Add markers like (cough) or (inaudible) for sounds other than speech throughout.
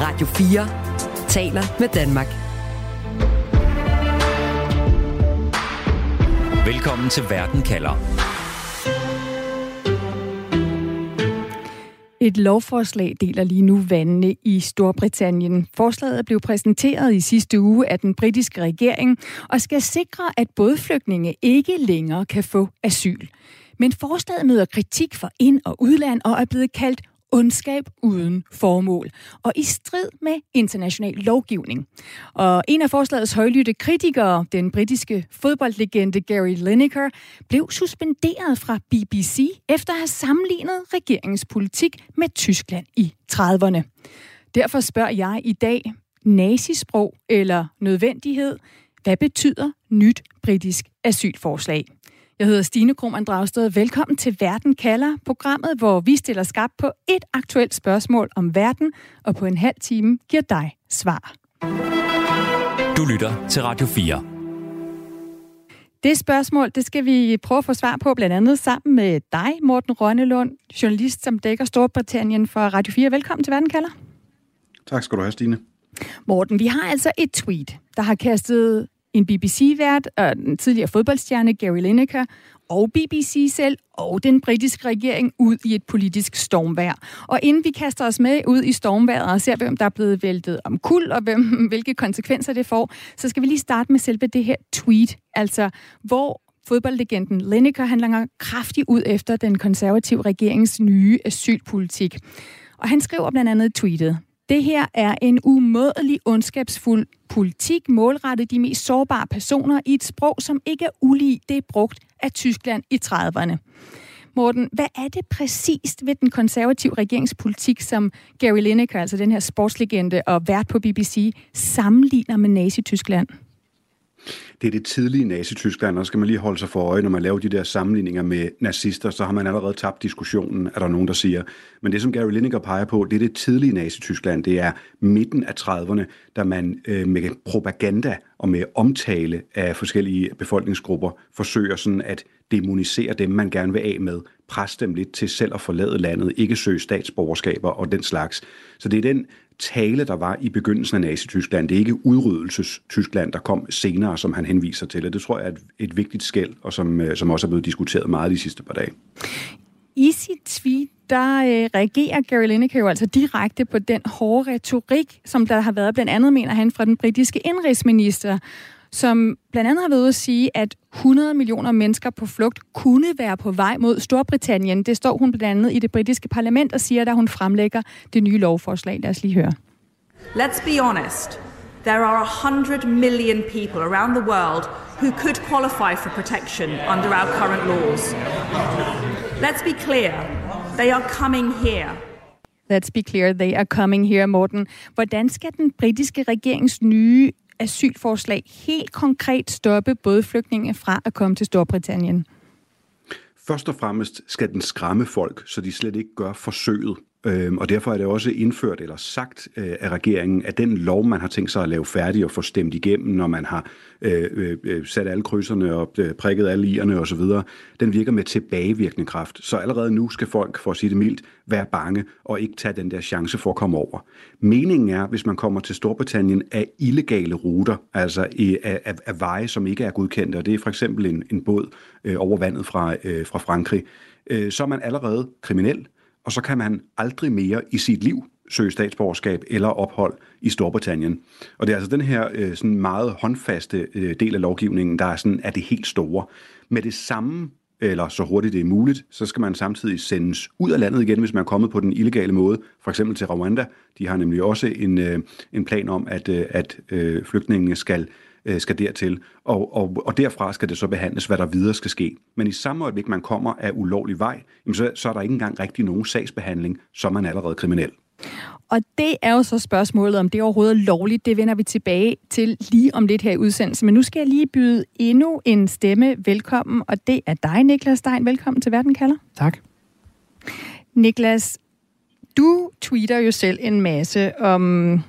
Radio 4 taler med Danmark. Velkommen til Verden kalder. Et lovforslag deler lige nu vandene i Storbritannien. Forslaget blev præsenteret i sidste uge af den britiske regering og skal sikre, at både flygtninge ikke længere kan få asyl. Men forslaget møder kritik fra ind- og udland og er blevet kaldt ondskab uden formål og i strid med international lovgivning. Og en af forslagets højlytte kritikere, den britiske fodboldlegende Gary Lineker, blev suspenderet fra BBC efter at have sammenlignet regeringens politik med Tyskland i 30'erne. Derfor spørger jeg i dag, nazisprog eller nødvendighed, hvad betyder nyt britisk asylforslag? Jeg hedder Stine Krohmann Dragsted. Velkommen til Verden kalder, programmet, hvor vi stiller skab på et aktuelt spørgsmål om verden, og på en halv time giver dig svar. Du lytter til Radio 4. Det spørgsmål, det skal vi prøve at få svar på, blandt andet sammen med dig, Morten Rønnelund, journalist, som dækker Storbritannien for Radio 4. Velkommen til Verden kalder. Tak skal du have, Stine. Morten, vi har altså et tweet, der har kastet en BBC-vært, og den tidligere fodboldstjerne Gary Lineker, og BBC selv og den britiske regering ud i et politisk stormvær. Og inden vi kaster os med ud i stormværet og ser, hvem der er blevet væltet om kul, og hvem, (laughs) hvilke konsekvenser det får, så skal vi lige starte med selve det her tweet, altså hvor fodboldlegenden Lineker han langer kraftigt ud efter den konservative regerings nye asylpolitik. Og han skriver blandt andet tweetet, det her er en umådelig ondskabsfuld politik målrettet de mest sårbare personer i et sprog, som ikke er ulig det er brugt af Tyskland i 30'erne. Morten, hvad er det præcist ved den konservative regeringspolitik, som Gary Lineker, altså den her sportslegende og vært på BBC, sammenligner med Nazi-Tyskland? Det er det tidlige Nazi-Tyskland, og skal man lige holde sig for øje, når man laver de der sammenligninger med nazister, så har man allerede tabt diskussionen, er der nogen, der siger. Men det, som Gary Lineker peger på, det er det tidlige Nazi-Tyskland. Det er midten af 30'erne, da man øh, med propaganda og med omtale af forskellige befolkningsgrupper forsøger sådan at demonisere dem, man gerne vil af med, presse dem lidt til selv at forlade landet, ikke søge statsborgerskaber og den slags. Så det er den tale, der var i begyndelsen af Nazi-Tyskland. Det er ikke udryddelses-Tyskland, der kom senere, som han henviser til. Og det tror jeg er et, et vigtigt skæld, og som, øh, som også er blevet diskuteret meget de sidste par dage. I sit tweet, der øh, reagerer Gary Lineker jo altså direkte på den hårde retorik, som der har været blandt andet, mener han, fra den britiske indrigsminister, som blandt andet har været ude at sige, at 100 millioner mennesker på flugt kunne være på vej mod Storbritannien. Det står hun blandt andet i det britiske parlament og siger, da hun fremlægger det nye lovforslag. Lad os lige høre. Let's be honest. There are 100 million people around the world who could qualify for protection under our current laws. Let's be clear. They are coming here. Let's be clear, they are coming here, Morten. Hvordan skal den britiske regerings nye asylforslag helt konkret stoppe både flygtninge fra at komme til Storbritannien? Først og fremmest skal den skræmme folk, så de slet ikke gør forsøget. Øhm, og derfor er det også indført eller sagt øh, af regeringen, at den lov, man har tænkt sig at lave færdig og få stemt igennem, når man har øh, øh, øh sat alle krydserne og øh, prikket alle ierne osv., den virker med tilbagevirkende kraft. Så allerede nu skal folk, for at sige det mildt, være bange og ikke tage den der chance for at komme over. Meningen er, hvis man kommer til Storbritannien af illegale ruter, altså i, af, af, af veje, som ikke er godkendte, og det er for eksempel en, en båd øh, over vandet fra, øh, fra Frankrig, øh, så er man allerede kriminel, og så kan man aldrig mere i sit liv søge statsborgerskab eller ophold i Storbritannien. Og det er altså den her øh, sådan meget håndfaste øh, del af lovgivningen, der er, sådan, er det helt store. Med det samme eller så hurtigt det er muligt, så skal man samtidig sendes ud af landet igen, hvis man er kommet på den illegale måde, for eksempel til Rwanda. De har nemlig også en, øh, en plan om, at, øh, at øh, flygtningene skal øh, skal dertil, og, og, og derfra skal det så behandles, hvad der videre skal ske. Men i samme øjeblik, man kommer af ulovlig vej, jamen så, så er der ikke engang rigtig nogen sagsbehandling, så er man allerede kriminel. Og det er jo så spørgsmålet, om det overhovedet er lovligt. Det vender vi tilbage til lige om lidt her i udsendelsen. Men nu skal jeg lige byde endnu en stemme velkommen, og det er dig, Niklas Stein. Velkommen til Verden kalder. Tak. Niklas, du tweeter jo selv en masse om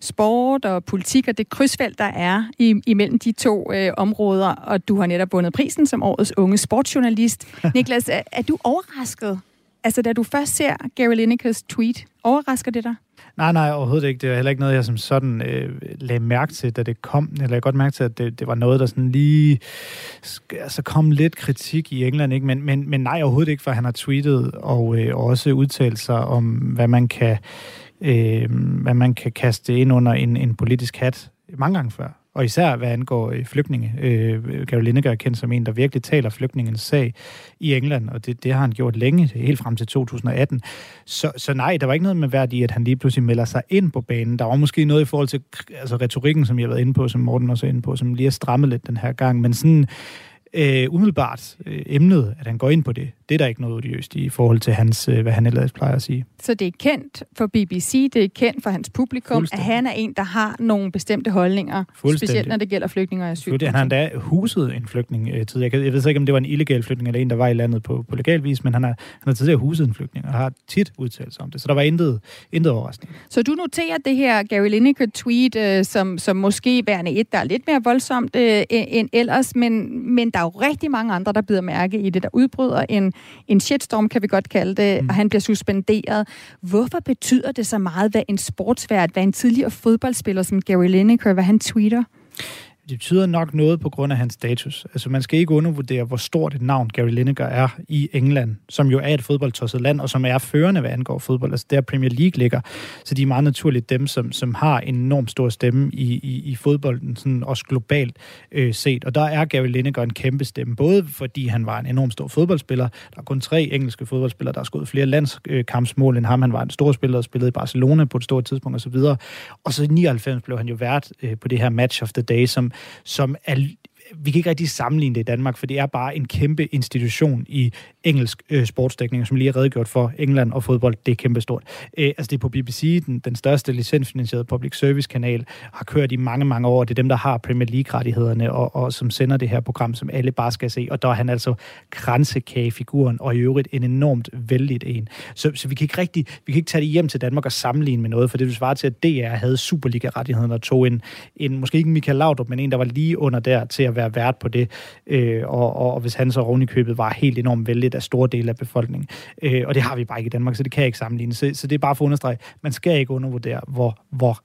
sport og politik og det krydsfelt, der er imellem de to øh, områder, og du har netop vundet prisen som årets unge sportsjournalist. (laughs) Niklas, er, er du overrasket Altså, da du først ser Gary Linekers tweet, overrasker det dig? Nej, nej, overhovedet ikke. Det var heller ikke noget, jeg som sådan øh, lagde mærke til, da det kom. Jeg lagde godt mærke til, at det, det var noget, der sådan lige... Altså kom lidt kritik i England, ikke? Men, men, men nej, overhovedet ikke, for han har tweetet og øh, også udtalt sig om, hvad man kan, øh, øh, hvad man kan kaste ind under en, en politisk hat mange gange før og især hvad angår øh, flygtninge. Øh, Gary Lineker er kendt som en, der virkelig taler flygtningens sag i England, og det, det har han gjort længe, helt frem til 2018. Så, så nej, der var ikke noget med værd i, at han lige pludselig melder sig ind på banen. Der var måske noget i forhold til altså, retorikken, som jeg har været inde på, som Morten også er inde på, som lige er strammet lidt den her gang, men sådan øh, umiddelbart øh, emnet, at han går ind på det, det er der ikke noget odiøst i forhold til hans, øh, hvad han ellers plejer at sige. Så det er kendt for BBC, det er kendt for hans publikum, at han er en, der har nogle bestemte holdninger, specielt når det gælder flygtninge og asyl. Han har endda huset en flygtning øh, tidligere. Jeg, jeg ved ikke, om det var en illegal flygtning eller en, der var i landet på, på legal vis, men han har, han har tidligere huset en flygtning og har tit udtalt sig om det, så der var intet, intet overraskende. Så du noterer det her Gary Lineker-tweet øh, som, som måske værende et, der er lidt mere voldsomt øh, end ellers, men, men der er jo rigtig mange andre, der bider mærke i det, der udbryder en en shitstorm, kan vi godt kalde det, mm. og han bliver suspenderet. Hvorfor betyder det så meget, hvad en sportsvært, hvad en tidligere fodboldspiller som Gary Lineker, hvad han tweeter? Det betyder nok noget på grund af hans status. Altså man skal ikke undervurdere, hvor stort et navn Gary Lineker er i England, som jo er et fodboldtosset land, og som er førende, hvad angår fodbold. Altså der Premier League ligger. Så de er meget naturligt dem, som, som har en enormt stor stemme i, i, i fodbolden, sådan også globalt øh, set. Og der er Gary Lineker en kæmpe stemme, både fordi han var en enormt stor fodboldspiller. Der er kun tre engelske fodboldspillere, der har skudt flere landskampsmål end ham. Han var en stor spiller og spillede i Barcelona på et stort tidspunkt osv. Og så i 99 blev han jo vært øh, på det her Match of the Day, som, som er vi kan ikke rigtig sammenligne det i Danmark, for det er bare en kæmpe institution i engelsk øh, sportsdækning, som lige er redegjort for England og fodbold, det er kæmpestort. Øh, altså det er på BBC, den, den største licensfinansierede public service kanal, har kørt i mange, mange år. Det er dem, der har Premier League-rettighederne, og, og som sender det her program, som alle bare skal se. Og der er han altså kransekagefiguren, og i øvrigt en enormt vældigt en. Så, så vi kan ikke rigtig, vi kan ikke tage det hjem til Danmark og sammenligne med noget, for det vil svare til, at DR havde Superliga-rettighederne og tog en, en, måske ikke Michael Laudrup, men en, der var lige under der til at være vært på det. Øh, og, og, og hvis han så oven i købet var helt enormt vældig af store dele af befolkningen. Øh, og det har vi bare ikke i Danmark, så det kan jeg ikke sammenligne. Så, så det er bare for at understrege, man skal ikke undervurdere, hvor, hvor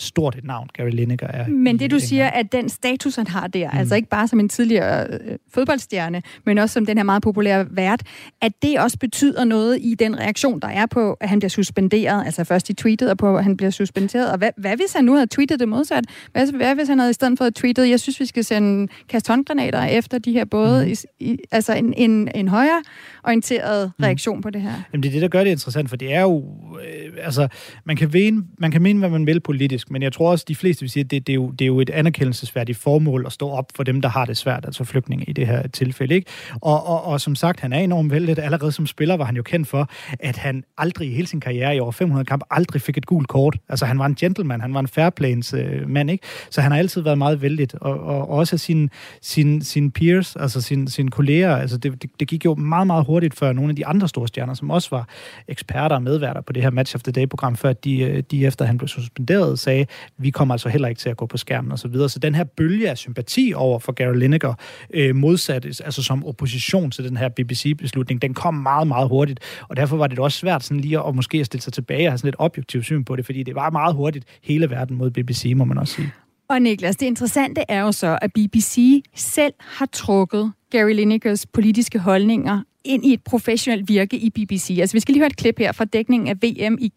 stort et navn Gary Lineker er. Men det du siger, at den status, han har der, mm. altså ikke bare som en tidligere øh, fodboldstjerne, men også som den her meget populære vært, at det også betyder noget i den reaktion, der er på, at han bliver suspenderet, altså først i tweetet, og på, at han bliver suspenderet. Og hvad, hvad hvis han nu havde tweetet det modsat? Hvad, hvad hvis han havde i stedet for at tweetet, jeg synes, vi skal sende kastongranater efter de her både, mm. i, i, altså en, en, en højere orienteret mm. reaktion på det her? Jamen det er det, der gør det interessant, for det er jo, øh, altså, man kan, mene, man kan mene, hvad man vil politisk, men jeg tror også, de fleste vil sige, at det, det, er, jo, det er jo et anerkendelsesværdigt formål at stå op for dem, der har det svært, altså flygtninge i det her tilfælde. Ikke? Og, og, og som sagt, han er enormt vældet. Allerede som spiller var han jo kendt for, at han aldrig i hele sin karriere i over 500 kamp aldrig fik et gult kort. Altså han var en gentleman, han var en fairplanes øh, mand, ikke? Så han har altid været meget vældet, Og, og, og også sine sin, sin peers, altså sine sin kolleger, altså det, det, det, gik jo meget, meget hurtigt før nogle af de andre store stjerner, som også var eksperter og medværter på det her Match of the Day-program, før de, øh, de efter han blev suspenderet, sagde, vi kommer altså heller ikke til at gå på skærmen og så videre. Så den her bølge af sympati over for Gary Lineker, øh, modsat altså som opposition til den her BBC-beslutning, den kom meget, meget hurtigt. Og derfor var det også svært sådan lige at måske at stille sig tilbage og have sådan et objektivt syn på det, fordi det var meget hurtigt hele verden mod BBC, må man også sige. Og Niklas, det interessante er jo så, at BBC selv har trukket Gary Linekers politiske holdninger ind i et professionelt virke i BBC. Altså, vi skal lige høre et klip her fra dækningen af VM i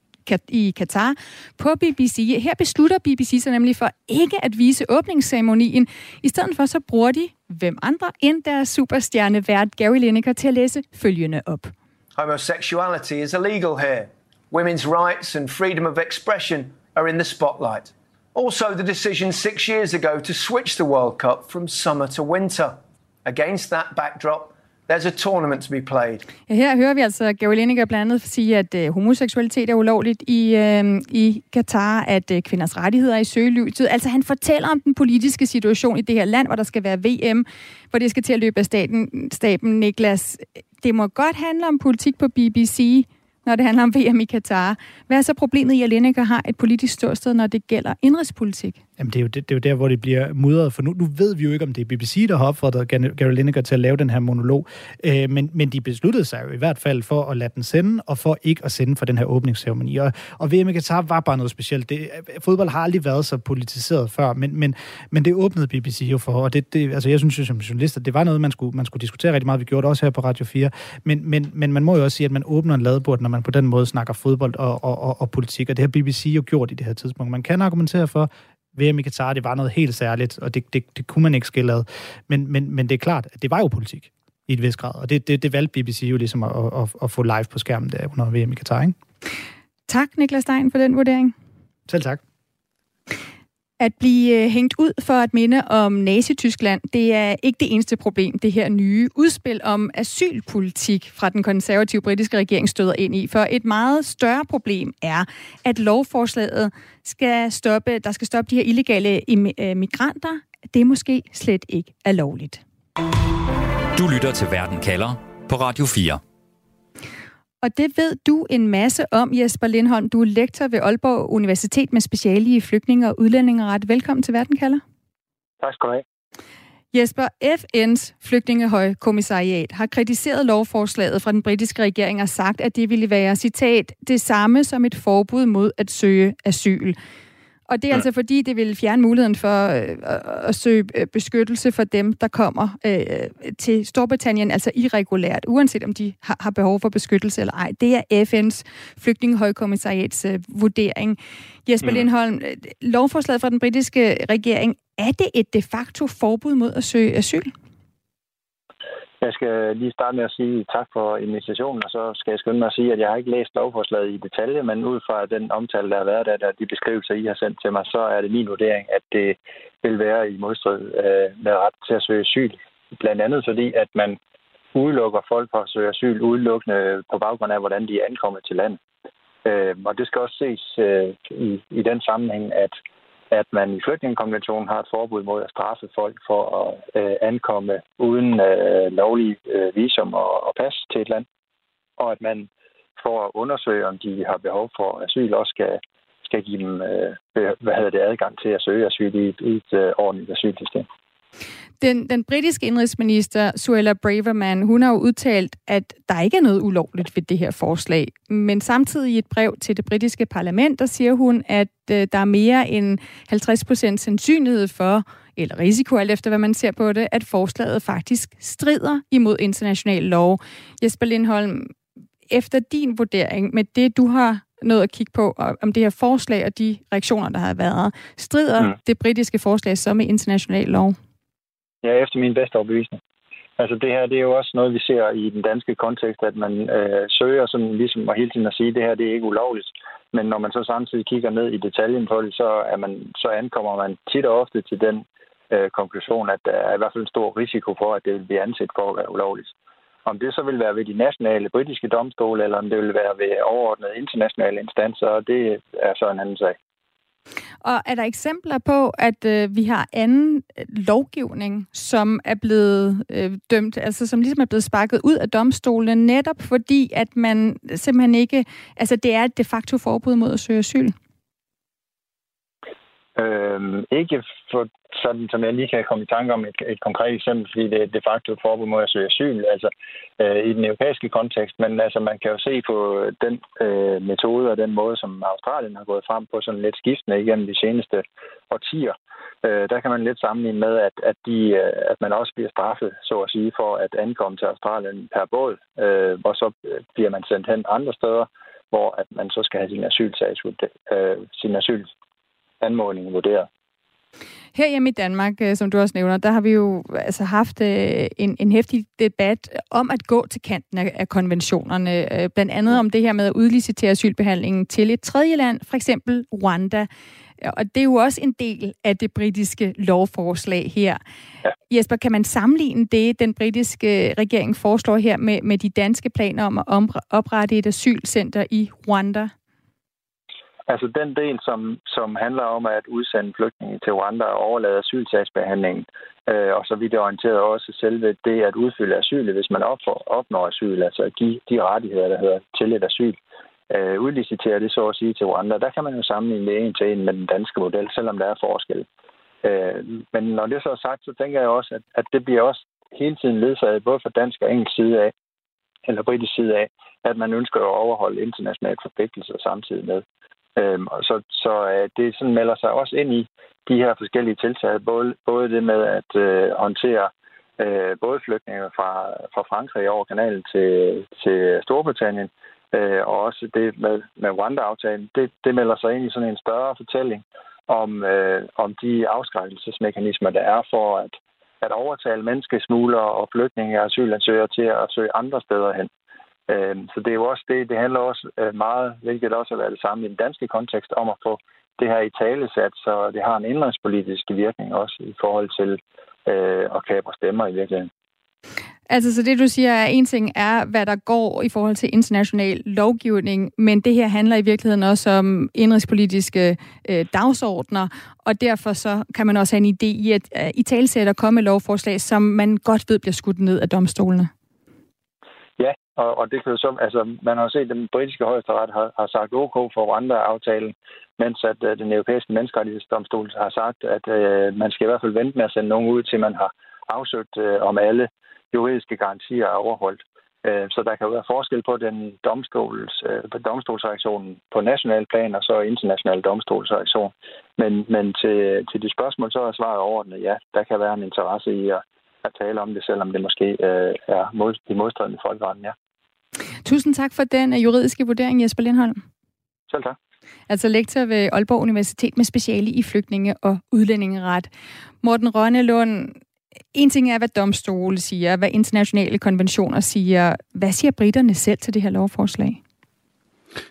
i Katar på BBC. Her beslutter BBC sig nemlig for ikke at vise åbningsceremonien. I stedet for så bruger de hvem andre end deres superstjerne vært Gary Lineker til at læse følgende op. Homosexuality is illegal here. Women's rights and freedom of expression are in the spotlight. Also, the decision six years ago to switch the World Cup from summer to winter. Against that backdrop, There's a tournament to be played. Ja, her hører vi altså Gary Lineker blandt andet sige, at øh, homoseksualitet er ulovligt i, øh, i Katar, at øh, kvinders rettigheder er i søgelyset. Altså han fortæller om den politiske situation i det her land, hvor der skal være VM, hvor det skal til at løbe af staten, staben. Niklas, det må godt handle om politik på BBC, når det handler om VM i Katar. Hvad er så problemet i, at Lineker har et politisk ståsted, når det gælder indrigspolitik? Jamen, det er, jo, det, det er jo der, hvor det bliver mudret, for nu, nu ved vi jo ikke, om det er BBC, der har opfordret Gary Lineker til at lave den her monolog, øh, men, men de besluttede sig jo i hvert fald for at lade den sende, og for ikke at sende for den her åbningsceremoni. Og, og VM i Qatar var bare noget specielt. Det, fodbold har aldrig været så politiseret før, men, men, men det åbnede BBC jo for, og det, det, altså jeg synes jo som journalist, at det var noget, man skulle, man skulle diskutere rigtig meget. Vi gjorde det også her på Radio 4, men, men, men man må jo også sige, at man åbner en ladebord, når man på den måde snakker fodbold og, og, og, og politik, og det har BBC jo gjort i det her tidspunkt. Man kan argumentere for, VM i Katar, det var noget helt særligt, og det, det, det kunne man ikke skille ad. Men, men, men det er klart, at det var jo politik i et vis grad, og det, det, det valgte BBC jo ligesom at, at, at få live på skærmen der under VM i Katar, ikke? Tak, Niklas Stein, for den vurdering. Selv tak. At blive øh, hængt ud for at minde om Nazi-Tyskland, det er ikke det eneste problem, det her nye udspil om asylpolitik fra den konservative britiske regering støder ind i. For et meget større problem er, at lovforslaget skal stoppe, der skal stoppe de her illegale øh, migranter. Det måske slet ikke er lovligt. Du lytter til Verden kalder på Radio 4. Og det ved du en masse om, Jesper Lindholm. Du er lektor ved Aalborg Universitet med speciale i flygtninge og udlændingeret. Velkommen til Verdenkalder. Tak skal du have. Jesper, FN's flygtningehøjkommissariat har kritiseret lovforslaget fra den britiske regering og sagt, at det ville være, citat, det samme som et forbud mod at søge asyl. Og det er ja. altså fordi, det vil fjerne muligheden for øh, at søge øh, beskyttelse for dem, der kommer øh, til Storbritannien, altså irregulært, uanset om de har, har behov for beskyttelse eller ej. Det er FN's flygtningehøjkommissariats øh, vurdering. Jesper mm. Lindholm, øh, lovforslaget fra den britiske regering, er det et de facto forbud mod at søge asyl? Jeg skal lige starte med at sige tak for invitationen, og så skal jeg skynde mig at sige, at jeg har ikke læst lovforslaget i detalje, men ud fra den omtale, der har været der, de beskrivelser, I har sendt til mig, så er det min vurdering, at det vil være i modstrid øh, med ret til at søge asyl. Blandt andet fordi, at man udelukker folk fra at søge asyl udelukkende på baggrund af, hvordan de er ankommet til landet. Øh, og det skal også ses øh, i, i den sammenhæng, at at man i flygtningekonventionen har et forbud mod at straffe folk for at øh, ankomme uden øh, lovlig øh, visum og, og pas til et land, og at man for at undersøge, om de har behov for asyl, også skal, skal give dem øh, hvad hedder det, adgang til at søge asyl i et, i et øh, ordentligt asylsystem. Den, den britiske indrigsminister, Suella Braverman, hun har jo udtalt, at der ikke er noget ulovligt ved det her forslag. Men samtidig i et brev til det britiske parlament, der siger hun, at øh, der er mere end 50% sandsynlighed for, eller risiko alt efter hvad man ser på det, at forslaget faktisk strider imod international lov. Jesper Lindholm, efter din vurdering med det, du har nået at kigge på om det her forslag og de reaktioner, der har været, strider mm. det britiske forslag så med international lov? Ja, efter min bedste overbevisning. Altså det her, det er jo også noget, vi ser i den danske kontekst, at man øh, søger sådan ligesom og hele tiden at sige, at det her det er ikke ulovligt. Men når man så samtidig kigger ned i detaljen på det, så, er man, så ankommer man tit og ofte til den øh, konklusion, at der er i hvert fald en stor risiko for, at det vil blive anset for at være ulovligt. Om det så vil være ved de nationale britiske domstole, eller om det vil være ved overordnede internationale instanser, det er så en anden sag. Og er der eksempler på, at øh, vi har anden øh, lovgivning, som er blevet øh, dømt, altså som ligesom er blevet sparket ud af domstolene, netop fordi, at man simpelthen ikke, altså det er et de facto forbud mod at søge asyl? Øhm, ikke for sådan, som jeg lige kan komme i tanke om et, et konkret eksempel, fordi det er de facto et forbud mod at søge asyl, altså øh, i den europæiske kontekst, men altså man kan jo se på den øh, metode og den måde, som Australien har gået frem på sådan lidt skiftende igennem de seneste årtier. Øh, der kan man lidt sammenligne med, at, at, de, øh, at man også bliver straffet, så at sige, for at ankomme til Australien per båd, øh, og så bliver man sendt hen andre steder, hvor at man så skal have sin asylsag, øh, sin asyl anmodning vurderet. Her hjemme i Danmark, øh, som du også nævner, der har vi jo altså haft øh, en, en hæftig debat om at gå til kanten af, af konventionerne. Øh, blandt andet om det her med at udlicitere asylbehandlingen til et tredje land, for eksempel Rwanda. Og det er jo også en del af det britiske lovforslag her. Ja. Jesper, kan man sammenligne det, den britiske regering foreslår her med, med de danske planer om at oprette et asylcenter i Rwanda? Altså den del, som, som handler om at udsende flygtninge til Rwanda og overlade asylsagsbehandlingen, øh, og så vidt det orienteret også selve det at udfylde asyl, hvis man opnår, opnår asyl, altså at give de rettigheder, der hedder til et asyl, øh, udlicitere det, så at sige, til Rwanda. Der kan man jo sammenligne det en til en med den danske model, selvom der er forskel. Øh, men når det så er sagt, så tænker jeg også, at, at det bliver også hele tiden ledsaget, både fra dansk og engelsk side af, eller britisk side af, at man ønsker at overholde internationale forpligtelser samtidig med. Øhm, og så så øh, det sådan melder sig også ind i de her forskellige tiltag, både, både det med at øh, håndtere øh, både flygtninge fra, fra Frankrig over kanalen til, til Storbritannien, øh, og også det med, med Rwanda-aftalen, det, det melder sig ind i sådan en større fortælling om, øh, om de afskrækkelsesmekanismer, der er for at, at overtale menneskesmuglere og flygtninge og asylansøgere til at søge andre steder hen. Øh, så det er jo også det, det handler også øh, meget, hvilket også har været det samme i den danske kontekst, om at få det her i talesat, så det har en indlandspolitisk virkning også i forhold til øh, at kapre stemmer i virkeligheden. Altså, så det du siger er, en ting er, hvad der går i forhold til international lovgivning, men det her handler i virkeligheden også om indrigspolitiske øh, dagsordner, og derfor så kan man også have en idé i at øh, i talsæt komme med lovforslag, som man godt ved bliver skudt ned af domstolene. Ja, og, og det kan jo så, altså, man har jo set, at den britiske højesteret har, har sagt OK for Rwanda-aftalen, mens at uh, den europæiske menneskerettighedsdomstol har sagt, at uh, man skal i hvert fald vente med at sende nogen ud, til man har afsøgt uh, om alle juridiske garantier er overholdt. Uh, så der kan jo være forskel på den domstols, uh, domstolsreaktionen på national plan og så international domstolsreaktion. Men, men til, til de spørgsmål, så er svaret overordnet, ja, der kan være en interesse i at, at tale om det, selvom det måske uh, er mod, i modstrid med folkeretten, ja. Tusind tak for den juridiske vurdering, Jesper Lindholm. Selv tak. Altså lektor ved Aalborg Universitet med speciale i flygtninge- og udlændingeret. Morten Rønnelund, en ting er, hvad domstole siger, hvad internationale konventioner siger. Hvad siger britterne selv til det her lovforslag?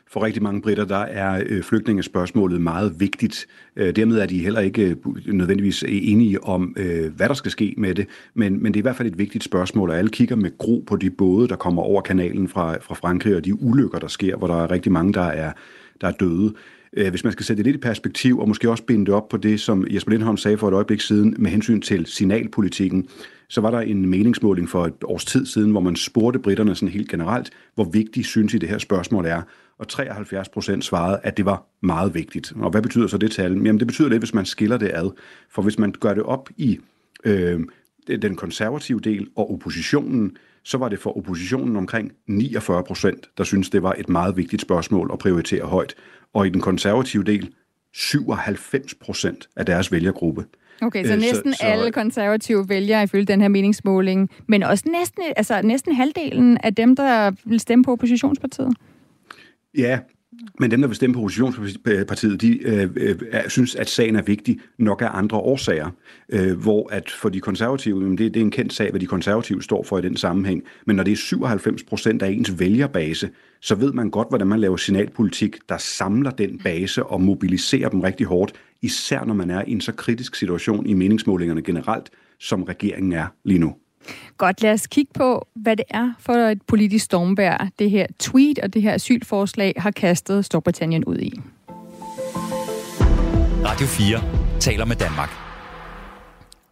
For rigtig mange britter, der er øh, flygtningespørgsmålet meget vigtigt. Øh, dermed er de heller ikke øh, nødvendigvis enige om, hvad der skal ske med det, men, men det er i hvert fald et vigtigt spørgsmål, og alle kigger med gro på de både, der kommer over kanalen fra, fra Frankrig, og de ulykker, der sker, hvor der er rigtig mange, der er, der er døde. Øh, hvis man skal sætte det lidt i perspektiv, og måske også binde det op på det, som Jesper Lindholm sagde for et øjeblik siden, med hensyn til signalpolitikken, så var der en meningsmåling for et års tid siden, hvor man spurgte britterne sådan helt generelt, hvor vigtigt synes I det her spørgsmål er. Og 73 procent svarede, at det var meget vigtigt. Og hvad betyder så det tal? Jamen det betyder lidt, hvis man skiller det ad. For hvis man gør det op i øh, den konservative del og oppositionen, så var det for oppositionen omkring 49 procent, der synes det var et meget vigtigt spørgsmål at prioritere højt. Og i den konservative del, 97 procent af deres vælgergruppe. Okay, så næsten så, så, alle konservative vælgere ifølge den her meningsmåling, men også næsten, altså næsten halvdelen af dem, der vil stemme på oppositionspartiet? Ja, men dem, der vil stemme på oppositionspartiet, de øh, øh, synes, at sagen er vigtig nok af andre årsager. Øh, hvor at for de konservative, det, det er en kendt sag, hvad de konservative står for i den sammenhæng. Men når det er 97 procent af ens vælgerbase, så ved man godt, hvordan man laver signalpolitik, der samler den base og mobiliserer dem rigtig hårdt, især når man er i en så kritisk situation i meningsmålingerne generelt, som regeringen er lige nu. Godt, lad os kigge på, hvad det er for et politisk stormvær, det her tweet og det her asylforslag har kastet Storbritannien ud i. Radio 4 taler med Danmark.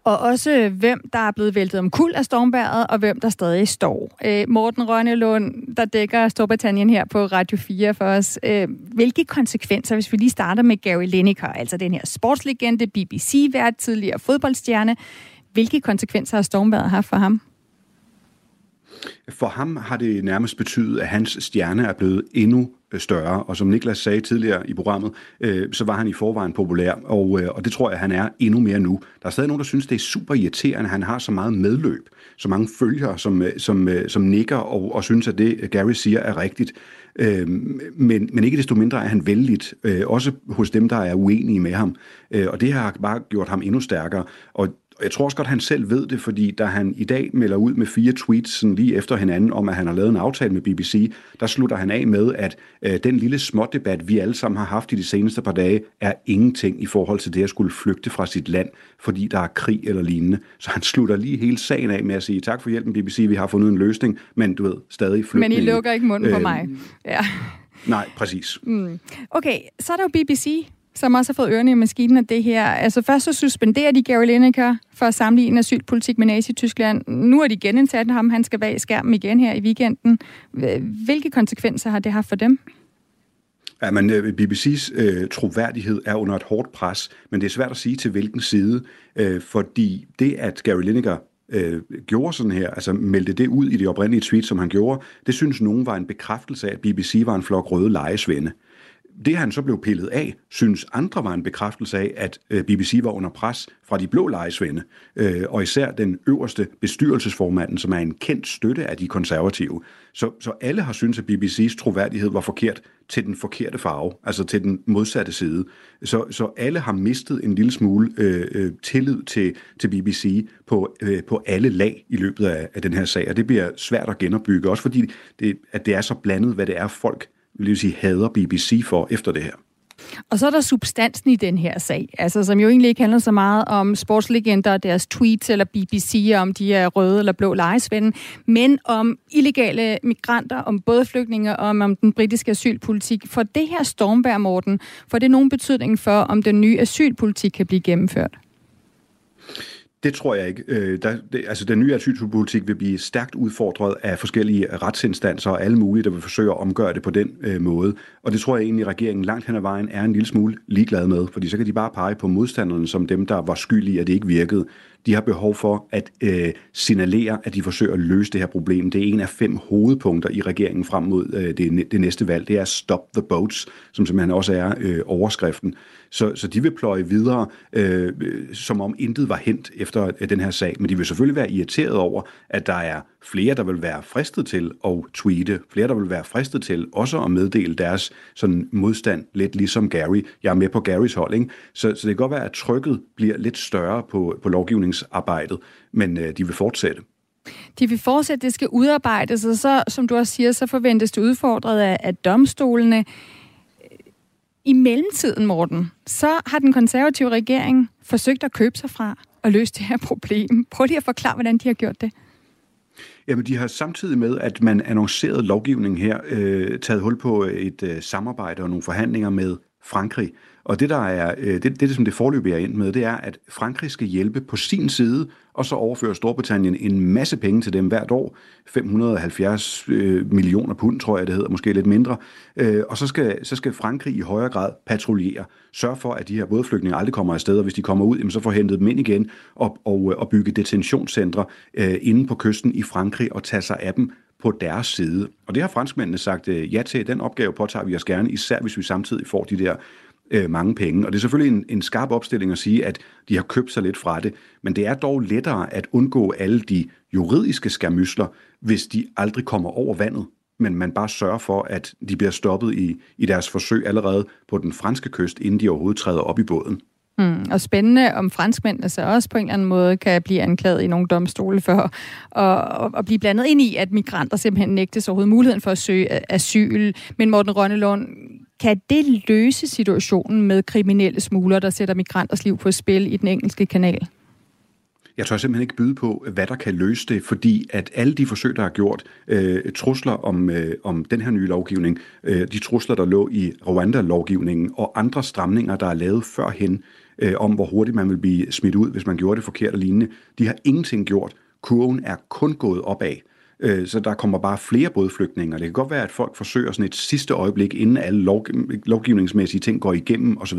Og også hvem, der er blevet væltet om kul af stormværet, og hvem, der stadig står. Øh, Morten Rønnelund, der dækker Storbritannien her på Radio 4 for os. Øh, hvilke konsekvenser, hvis vi lige starter med Gary Lineker, altså den her sportslegende, BBC-vært, tidligere fodboldstjerne, hvilke konsekvenser har stormvejret haft for ham? For ham har det nærmest betydet, at hans stjerne er blevet endnu øh, større, og som Niklas sagde tidligere i programmet, øh, så var han i forvejen populær, og, øh, og det tror jeg, han er endnu mere nu. Der er stadig nogen, der synes, det er super irriterende, at han har så meget medløb, så mange følgere, som, øh, som, øh, som nikker og, og synes, at det Gary siger er rigtigt. men, men ikke desto mindre er han vældigt, også hos dem, der er uenige med ham. og det har bare gjort ham endnu stærkere. Og jeg tror også godt, han selv ved det, fordi da han i dag melder ud med fire tweets sådan lige efter hinanden om, at han har lavet en aftale med BBC, der slutter han af med, at øh, den lille smådebat, vi alle sammen har haft i de seneste par dage, er ingenting i forhold til det at skulle flygte fra sit land, fordi der er krig eller lignende. Så han slutter lige hele sagen af med at sige, tak for hjælpen BBC, vi har fundet en løsning, men du ved, stadig flygtninge. Men I lukker ikke munden øh, på mig. Ja. Nej, præcis. Mm. Okay, så er der jo BBC, som også har fået ørerne i maskinen af det her. Altså først så suspenderer de Gary Lineker for at sammenligne asylpolitik med Nazi-Tyskland. Nu er de genindsat ham, han skal bag skærmen igen her i weekenden. Hvilke konsekvenser har det haft for dem? Ja, men øh, BBC's øh, troværdighed er under et hårdt pres, men det er svært at sige til hvilken side, øh, fordi det, at Gary Lineker øh, gjorde sådan her, altså meldte det ud i det oprindelige tweet, som han gjorde, det synes nogen var en bekræftelse af, at BBC var en flok røde lejesvende. Det han så blev pillet af, synes andre var en bekræftelse af, at øh, BBC var under pres fra de blå lejesvende, øh, og især den øverste bestyrelsesformanden, som er en kendt støtte af de konservative. Så, så alle har syntes, at BBC's troværdighed var forkert til den forkerte farve, altså til den modsatte side. Så, så alle har mistet en lille smule øh, øh tillid til, til BBC på, øh, på alle lag i løbet af, af den her sag, og det bliver svært at genopbygge, også fordi det, at det er så blandet, hvad det er, folk vil sige, hader BBC for efter det her. Og så er der substansen i den her sag, altså som jo egentlig ikke handler så meget om sportslegender og deres tweets eller BBC, om de er røde eller blå lejesvende, men om illegale migranter, om både flygtninge og om, om den britiske asylpolitik. For det her stormvær, Morten, får det nogen betydning for, om den nye asylpolitik kan blive gennemført? Det tror jeg ikke. Øh, der, det, altså, den nye asylpolitik vil blive stærkt udfordret af forskellige retsinstanser og alle mulige, der vil forsøge at omgøre det på den øh, måde. Og det tror jeg egentlig, at regeringen langt hen ad vejen er en lille smule ligeglad med, fordi så kan de bare pege på modstanderne som dem, der var skyldige, at det ikke virkede. De har behov for at øh, signalere, at de forsøger at løse det her problem. Det er en af fem hovedpunkter i regeringen frem mod øh, det, det næste valg. Det er Stop the Boats, som simpelthen også er øh, overskriften. Så, så de vil pløje videre, øh, som om intet var hent efter øh, den her sag. Men de vil selvfølgelig være irriteret over, at der er flere, der vil være fristet til at tweete, flere, der vil være fristet til også at meddele deres sådan modstand, lidt ligesom Gary. Jeg er med på Garys hold, ikke? Så, så det kan godt være, at trykket bliver lidt større på, på lovgivningsarbejdet, men øh, de vil fortsætte. De vil fortsætte, det skal udarbejdes, og så, som du også siger, så forventes det udfordret af, af domstolene. I mellemtiden, Morten, så har den konservative regering forsøgt at købe sig fra og løse det her problem. Prøv lige at forklare, hvordan de har gjort det. Jamen, de har samtidig med, at man annoncerede lovgivningen her, øh, taget hul på et øh, samarbejde og nogle forhandlinger med Frankrig. Og det, der er, det, det, det, som det forløbige er ind med, det er, at Frankrig skal hjælpe på sin side, og så overfører Storbritannien en masse penge til dem hvert år. 570 øh, millioner pund, tror jeg det hedder, måske lidt mindre. Øh, og så skal, så skal Frankrig i højere grad patruljere. Sørge for, at de her bådflygtninge aldrig kommer afsted, og hvis de kommer ud, jamen, så får hentet dem ind igen og, og, øh, og bygge detentionscentre øh, inde på kysten i Frankrig og tage sig af dem på deres side. Og det har franskmændene sagt øh, ja til. Den opgave påtager vi os gerne, især hvis vi samtidig får de der øh, mange penge. Og det er selvfølgelig en, en skarp opstilling at sige, at de har købt sig lidt fra det, men det er dog lettere at undgå alle de juridiske skamysler, hvis de aldrig kommer over vandet, men man bare sørger for, at de bliver stoppet i, i deres forsøg allerede på den franske kyst, inden de overhovedet træder op i båden. Mm, og spændende, om franskmændene så også på en eller anden måde kan blive anklaget i nogle domstole for at, at, at blive blandet ind i, at migranter simpelthen nægtes overhovedet muligheden for at søge asyl. Men Morten Rønnelund, kan det løse situationen med kriminelle smugler, der sætter migranters liv på spil i den engelske kanal? Jeg tør simpelthen ikke byde på, hvad der kan løse det, fordi at alle de forsøg, der er gjort, øh, trusler om, øh, om den her nye lovgivning, øh, de trusler, der lå i Rwanda-lovgivningen, og andre stramninger, der er lavet førhen, øh, om hvor hurtigt man vil blive smidt ud, hvis man gjorde det forkert og lignende, de har ingenting gjort. Kurven er kun gået opad. Øh, så der kommer bare flere bådflygtninge. Det kan godt være, at folk forsøger sådan et sidste øjeblik, inden alle lov, lovgivningsmæssige ting går igennem osv.,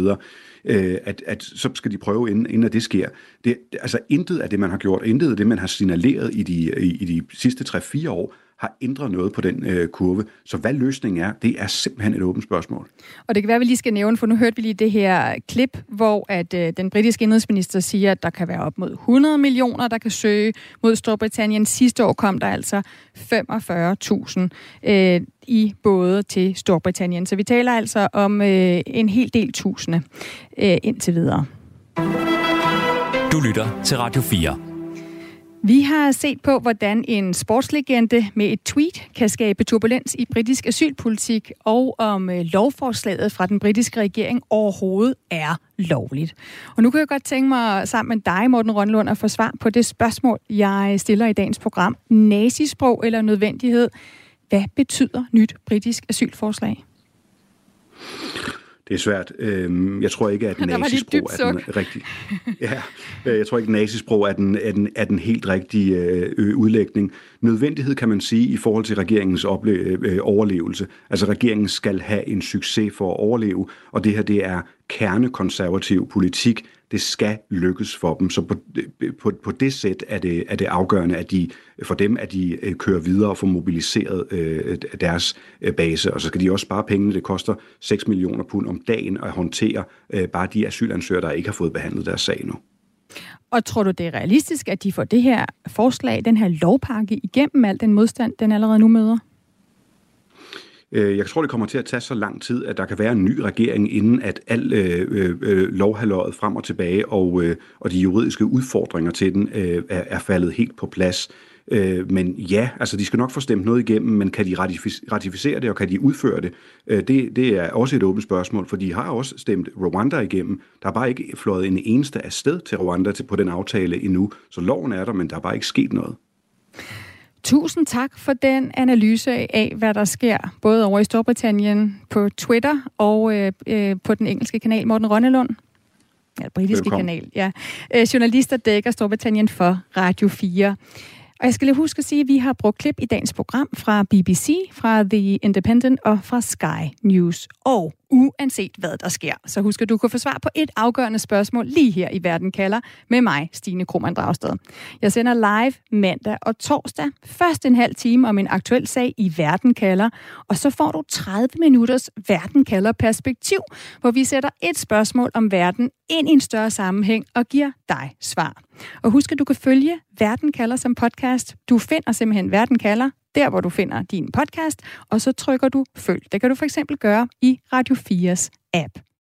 øh, at, at så skal de prøve, inden, inden det sker. Det, altså intet af det, man har gjort, intet af det, man har signaleret i de, i, i de sidste 3-4 år, har ændret noget på den øh, kurve. Så hvad løsningen er, det er simpelthen et åbent spørgsmål. Og det kan være, at vi lige skal nævne, for nu hørte vi lige det her klip, hvor at øh, den britiske indrigsminister siger, at der kan være op mod 100 millioner, der kan søge mod Storbritannien. Sidste år kom der altså 45.000 øh, i både til Storbritannien. Så vi taler altså om øh, en hel del tusinde øh, indtil videre. Du lytter til Radio 4. Vi har set på, hvordan en sportslegende med et tweet kan skabe turbulens i britisk asylpolitik, og om øh, lovforslaget fra den britiske regering overhovedet er lovligt. Og nu kan jeg godt tænke mig sammen med dig, Morten Rønlund, at få svar på det spørgsmål, jeg stiller i dagens program. Nazisprog eller nødvendighed? Hvad betyder nyt britisk asylforslag? Det er svært. Øhm, jeg tror ikke, at (laughs) nazisprog er den rigtige. (laughs) Ja, øh, jeg tror ikke, at nazisprog er den, er den, er den helt rigtige øh, udlægning. Nødvendighed kan man sige i forhold til regeringens ople- øh, overlevelse. Altså regeringen skal have en succes for at overleve, og det her det er kernekonservativ politik det skal lykkes for dem. Så på, på, på det sæt er det, er det afgørende, at de, for dem, at de øh, kører videre og får mobiliseret øh, deres øh, base. Og så skal de også spare pengene. Det koster 6 millioner pund om dagen at håndtere øh, bare de asylansøgere, der ikke har fået behandlet deres sag nu. Og tror du, det er realistisk, at de får det her forslag, den her lovpakke igennem al den modstand, den allerede nu møder? Øh, jeg tror, det kommer til at tage så lang tid, at der kan være en ny regering, inden at al øh, øh, øh lovhaløjet frem og tilbage og, øh, og de juridiske udfordringer til den øh, er, er faldet helt på plads. Øh, men ja, altså de skal nok få stemt noget igennem, men kan de ratificere det, og kan de udføre det? Øh, det, det er også et åbent spørgsmål, for de har også stemt Rwanda igennem. Der er bare ikke flået en eneste afsted til Rwanda til, på den aftale endnu, så loven er der, men der er bare ikke sket noget. Tusind tak for den analyse af, hvad der sker, både over i Storbritannien på Twitter og øh, øh, på den engelske kanal Morten Rønnelund. Ja, britiske Velkommen. kanal, ja. Øh, journalister dækker Storbritannien for Radio 4. Og jeg skal lige huske at sige, at vi har brugt klip i dagens program fra BBC, fra The Independent og fra Sky News. Og uanset hvad der sker, så husk at du kan få svar på et afgørende spørgsmål lige her i Verden kalder med mig, Stine Krohmann Dragsted. Jeg sender live mandag og torsdag, først en halv time om en aktuel sag i Verden kalder, og så får du 30 minutters Verden kalder perspektiv, hvor vi sætter et spørgsmål om verden ind i en større sammenhæng og giver dig svar. Og husk, at du kan følge Verden kalder som podcast. Du finder simpelthen Verden kalder der, hvor du finder din podcast, og så trykker du følg. Det kan du for eksempel gøre i Radio 4's app.